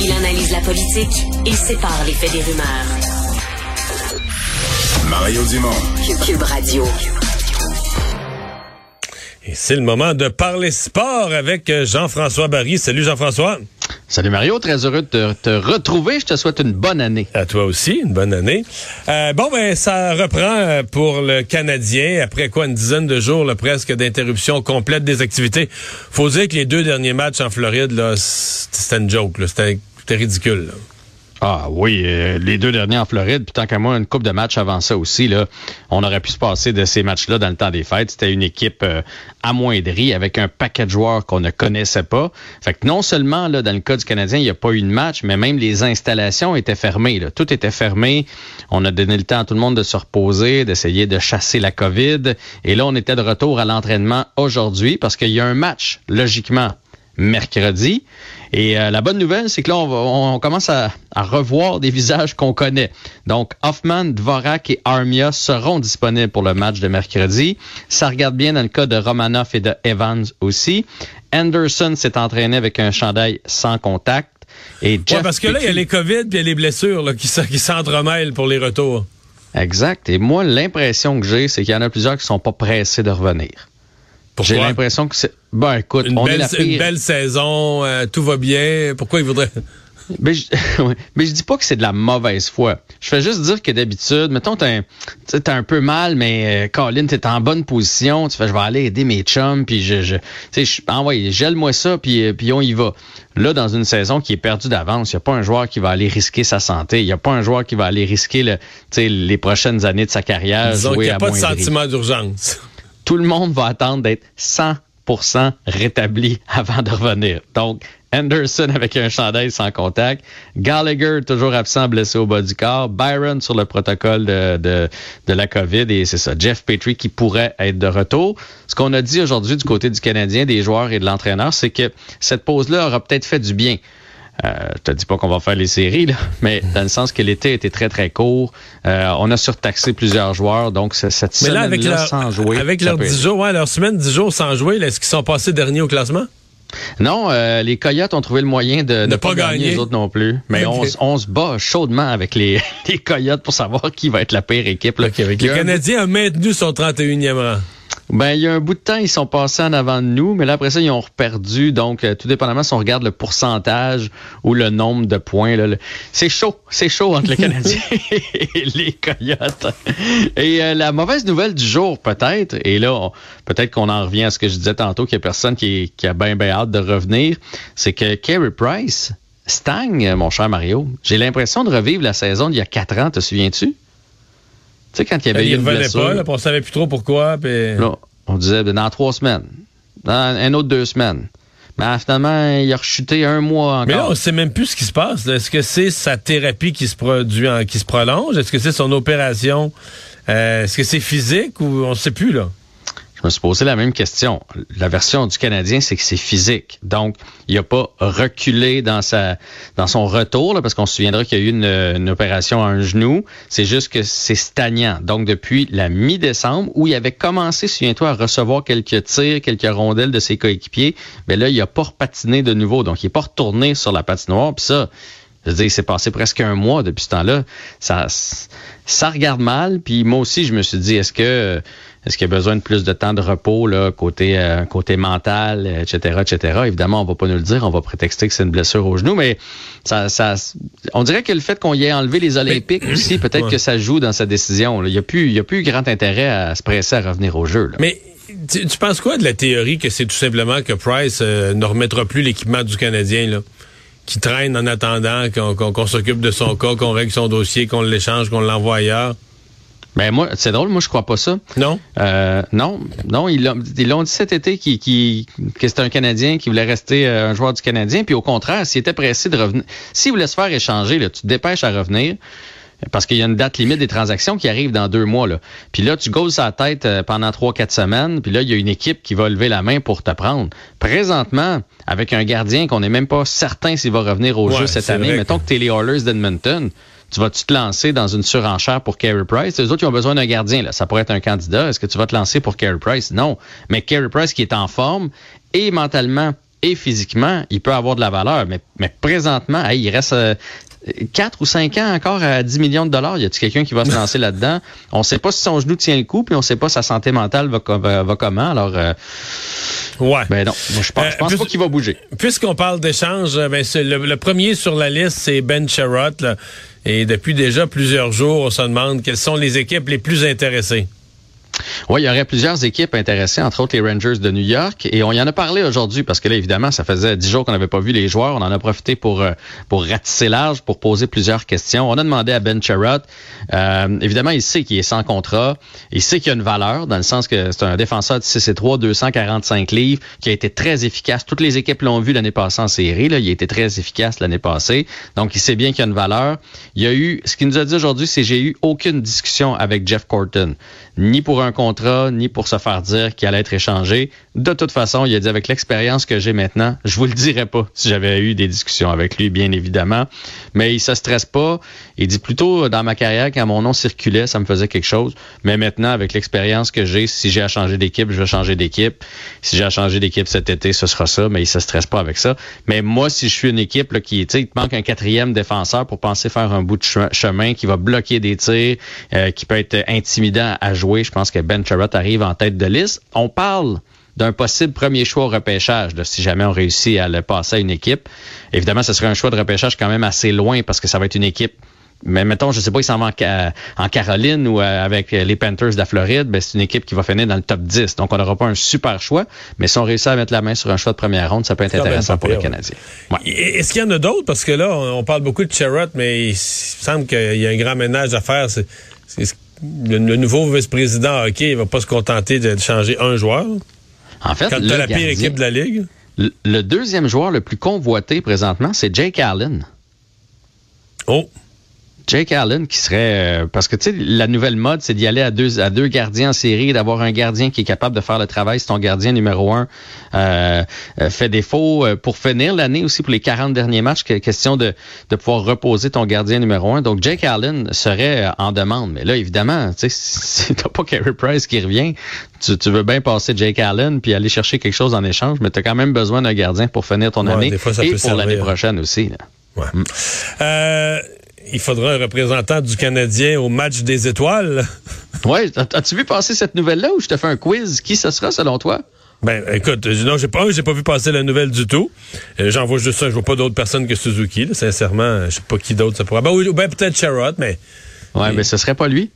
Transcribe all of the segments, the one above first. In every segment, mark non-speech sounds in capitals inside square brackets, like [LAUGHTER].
Il analyse la politique et sépare les faits des rumeurs. Mario Dumont. Cube Radio. Et c'est le moment de parler sport avec euh, Jean-François Barry. Salut Jean-François. Salut Mario, très heureux de te, retrouver. Je te souhaite une bonne année. À toi aussi, une bonne année. Euh, bon, ben ça reprend euh, pour le Canadien après quoi une dizaine de jours là, presque d'interruption complète des activités. Faut dire que les deux derniers matchs en Floride, là, c'était une joke, c'était ridicule. Ah oui, euh, les deux derniers en Floride, puis tant qu'à moi, une coupe de matchs avant ça aussi, là, on aurait pu se passer de ces matchs-là dans le temps des fêtes. C'était une équipe euh, amoindrie avec un paquet de qu'on ne connaissait pas. Fait que non seulement là, dans le cas du Canadien, il n'y a pas eu de match, mais même les installations étaient fermées. Là. Tout était fermé. On a donné le temps à tout le monde de se reposer, d'essayer de chasser la COVID. Et là, on était de retour à l'entraînement aujourd'hui parce qu'il y a un match, logiquement, mercredi. Et euh, la bonne nouvelle, c'est que là, on, commence à, revoir des visages qu'on connaît. Donc, Hoffman, Dvorak et Armia seront disponibles pour le match de mercredi. Ça regarde bien dans le cas de Romanoff et de Evans aussi. Anderson s'est entraîné avec un chandail sans contact. Et parce que là, il y a les COVID puis il y a les blessures là, qui, qui s'entremêlent pour les retours. Exact. Et moi, l'impression que j'ai, c'est qu'il y en a plusieurs qui sont pas pressés de revenir. J'ai l'impression que c'est. Ben, écoute, une, belle, une belle saison, euh, tout va bien. Pourquoi il voudrait. [LAUGHS] Mais je, [LAUGHS] mais je dis pas que c'est de la mauvaise foi. Je fais juste dire que d'habitude, mettons, t'as un, un peu mal, mais euh, Colin, t'es en bonne position. Tu fais, je vais aller aider mes chums, puis je, je, tu sais, ah gèle-moi ça, puis, euh, puis on y va. Là, dans une saison qui est perdue d'avance, il n'y a pas un joueur qui va aller risquer sa santé. Il n'y a pas un joueur qui va aller risquer le, les prochaines années de sa carrière. Disons qu'il n'y a pas de sentiment d'urgence tout le monde va attendre d'être 100% rétabli [LAUGHS] avant de revenir. Donc, Anderson avec un chandail sans contact, Gallagher toujours absent, blessé au bas du corps, Byron sur le protocole de, de, de la COVID et c'est ça, Jeff Petrie qui pourrait être de retour. Ce qu'on a dit aujourd'hui du côté du Canadien, des joueurs et de l'entraîneur, c'est que cette pause-là aura peut-être fait du bien. Euh, je te dis pas qu'on va faire les séries, là, [LAUGHS] mais dans le sens que l'été était très, très court. Euh, on a surtaxé plusieurs joueurs, donc cette semaine-là avec sans jouer. Avec leurs 10 jours, ouais, leur semaine 10 jours sans jouer, est-ce qu'ils sont passés derniers au classement? Non, euh, les Coyotes ont trouvé le moyen de ne pas, gagner, les autres non plus. Mais on, on, se bat chaudement avec les, [LAUGHS] les Coyotes pour savoir qui va être la pire équipe. Là. Okay, le Canadien a maintenu son 31e rang. Ben, il y a un bout de temps, ils sont passés en avant de nous, mais là, après ça, ils ont reperdu. Donc, euh, tout dépendamment si on regarde le pourcentage ou le nombre de points. C'est chaud. C'est chaud entre les [LAUGHS] Canadiens et les Coyotes. Et euh, la mauvaise nouvelle du jour, peut-être, et là, peut-être qu'on en revient à ce que je disais tantôt, qu'il y a personne qui, qui a bien, bien hâte de revenir, c'est que Carey Price stagne, mon cher Mario. J'ai l'impression de revivre la saison d'il y a quatre ans, te souviens-tu? Tu sais, quand il y avait ben, il une blessure. Pas, on savait plus trop pourquoi. on disait ben, dans trois semaines. Dans un autre deux semaines. Mais finalement, il a rechuté un mois encore. Mais là, on sait même plus ce qui se passe. Est-ce que c'est sa thérapie qui se produit, qui se prolonge? Est-ce que c'est son opération? Euh, est-ce que c'est physique ou on ne sait plus, là? Me suis posé la même question. La version du Canadien, c'est que c'est physique. Donc, il n'a pas reculé dans sa dans son retour, là, parce qu'on se souviendra qu'il y a eu une, opération à un genou. C'est juste que c'est stagnant. Donc, depuis la mi-décembre, où il avait commencé, souviens-toi, à recevoir quelques tirs, quelques rondelles de ses coéquipiers, mais là, il n'a pas repatiné de nouveau. Donc, il n'est pas retourné sur la patinoire. Puis ça, je veux dire, il s'est passé presque un mois depuis ce temps-là. Ça, ça regarde mal. Puis moi aussi, je me suis dit, est-ce que est-ce qu'il y a besoin de plus de temps de repos là, côté euh, côté mental, etc., etc. Évidemment, on va pas nous le dire, on va prétexter que c'est une blessure au genou, mais ça, ça, on dirait que le fait qu'on y ait enlevé les Olympiques aussi, peut-être que ça joue dans sa décision. Il y a plus, il y a plus grand intérêt à se presser à revenir au jeu. Mais tu, penses quoi de la théorie que c'est tout simplement que Price euh, ne remettra plus l'équipement du Canadien là? Qui traîne en attendant qu'on s'occupe de son cas, qu'on règle son dossier, qu'on l'échange, qu'on l'envoie ailleurs? Ben moi, c'est drôle, moi je crois pas ça. Non? Euh, non, non, ils l'ont dit cet été qui, qui, que c'était un Canadien qui voulait rester euh, un joueur du Canadien. Puis au contraire, s'il était pressé de revenir, s'il voulait se faire échanger, là, tu te dépêches à revenir. Parce qu'il y a une date limite des transactions qui arrive dans deux mois. Là. Puis là, tu gosses sa tête euh, pendant trois, quatre semaines. Puis là, il y a une équipe qui va lever la main pour te prendre. Présentement, avec un gardien qu'on n'est même pas certain s'il va revenir au jeu cette année, mettons que tu es les Oilers d'Edmonton, tu vas-tu te lancer dans une surenchère pour Carey Price? Les autres, ils ont besoin d'un gardien. Là. Ça pourrait être un candidat. Est-ce que tu vas te lancer pour Carey Price? Non. Mais Carey Price qui est en forme et mentalement et physiquement, il peut avoir de la valeur. Mais, mais présentement, il reste euh, 4 ou 5 ans encore à 10 millions de dollars? Y a-t-il quelqu'un qui va se lancer là-dedans? On ne sait pas si son genou tient le coup, puis on ne sait pas si sa santé mentale va, va, comment. Alors, euh, ouais. Ben non, je pense, je pense pas qu'il va bouger. Puisqu'on parle d'échange, ben le, le, premier sur la liste, c'est Ben Sherrott. Et depuis déjà plusieurs jours, on se demande quelles sont les équipes les plus intéressées. Oui, il y aurait plusieurs équipes intéressées, entre autres les Rangers de New York. Et on y en a parlé aujourd'hui parce que là, évidemment, ça faisait dix jours qu'on n'avait pas vu les joueurs. On en a profité pour, euh, pour ratisser large, pour poser plusieurs questions. On a demandé à Ben Sherrod. Euh, évidemment, il sait qu'il est sans contrat. Il sait qu'il y a une valeur, dans le sens que c'est un défenseur de 6 et 3, 245 livres, qui a été très efficace. Toutes les équipes l'ont vu l'année passée en série. Là. Il a été très efficace l'année passée. Donc, il sait bien qu'il y a une valeur. Il y a eu, ce qu'il nous a dit aujourd'hui, c'est j'ai eu aucune discussion avec Jeff Corton, ni pour un contrat, ni pour se faire dire qu'il allait être échangé. De toute façon, il a dit avec l'expérience que j'ai maintenant, je vous le dirais pas si j'avais eu des discussions avec lui, bien évidemment. Mais il se stresse pas. Il dit plutôt dans ma carrière, quand mon nom circulait, ça me faisait quelque chose. Mais maintenant, avec l'expérience que j'ai, si j'ai à changer d'équipe, je vais changer d'équipe. Si j'ai à changer d'équipe cet été, ce sera ça. Mais il se stresse pas avec ça. Mais moi, si je suis une équipe qui, tu sais, il te manque un quatrième défenseur pour penser faire un bout de chemin qui va bloquer des tirs, euh, qui peut être intimidant à jouer, je pense que Ben Charrot arrive en tête de liste. On parle d'un possible premier choix au repêchage, si jamais on réussit à le passer à une équipe. Évidemment, ce serait un choix de repêchage quand même assez loin parce que ça va être une équipe mais mettons, je sais pas, il s'en va en, Caroline ou euh, avec les Panthers de la Floride, ben, c'est une équipe qui va finir dans le top 10. Donc, on n'aura pas un super choix, mais si on réussit à mettre la main sur un choix de première ronde, ça peut être intéressant pour les Canadiens. Est-ce qu'il y en a d'autres? Parce que là, on, parle beaucoup de Sherrod, mais il, semble qu'il y a un grand ménage à faire. C'est, le, nouveau vice-président hockey, il va pas se contenter de changer un joueur. En fait, Quand tu la pire équipe de la Ligue. Le, deuxième joueur le plus convoité présentement, c'est Jake Allen. Oh! Jake Allen qui serait euh, parce que tu sais la nouvelle mode c'est d'y aller à deux à deux gardiens en série d'avoir un gardien qui est capable de faire le travail si ton gardien numéro un euh, euh, fait défaut pour finir l'année aussi pour les 40 derniers matchs question de, de pouvoir reposer ton gardien numéro un donc Jake Allen serait en demande mais là évidemment tu sais [LAUGHS] si t'as pas Carey Price qui revient tu, tu, veux bien passer Jake Allen puis aller chercher quelque chose en échange mais tu as quand même besoin d'un gardien pour finir ton année et pour l'année prochaine aussi là. Ouais. Mm. Euh, il faudra un représentant du Canadien au match des étoiles. [LAUGHS] oui, as-tu vu passer cette nouvelle-là ou je te fais un quiz? Qui ce sera selon toi? Ben, écoute, non, j'ai pas, j'ai pas vu passer la nouvelle du tout. Euh, j'en vois juste ça. Je vois pas d'autres personnes que Suzuki. sincèrement, je sais pas qui d'autre ça pourrait. Ben, oui, ben peut-être Sherrod, mais. Ouais, mais ce serait pas lui.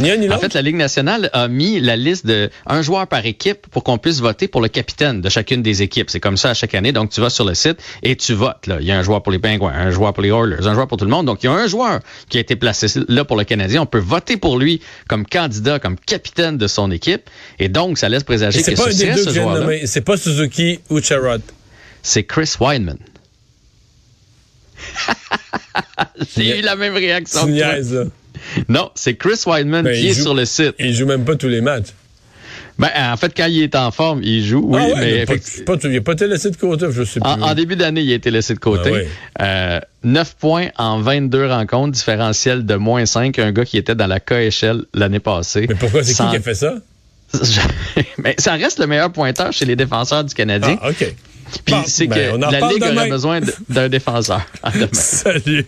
En fait, la Ligue nationale a mis la liste de un joueur par équipe pour qu'on puisse voter pour le capitaine de chacune des équipes. C'est comme ça à chaque année. Donc, tu vas sur le site et tu votes. Là. Il y a un joueur pour les Penguins, un joueur pour les Oilers, un joueur pour tout le monde. Donc, il y a un joueur qui a été placé là pour le Canadien. On peut voter pour lui comme candidat, comme capitaine de son équipe. Et donc, ça laisse présager que ce serait ce joueur C'est pas Suzuki ou Charrot. C'est Chris Wineman. [LAUGHS] J'ai eu la même réaction. Que non, c'est Chris Wideman ben, qui est sur le site. Il joue même pas tous les matchs. Ben, en fait, quand il est en forme, il joue, oui. Ah mais il n'a pas été laissé de côté, je sais plus. En, début d'année, il a été laissé de côté. Ah 9 euh, points en 22 rencontres, différentiel de moins 5, un gars qui était dans la KHL l'année passée. Mais pourquoi c'est qui qui a fait ça? [LAUGHS] mais ça reste le meilleur pointeur chez les défenseurs du Canadien. Ah, OK. Puis c'est ben, que la Ligue aurait besoin d'un défenseur. [LAUGHS] Salut.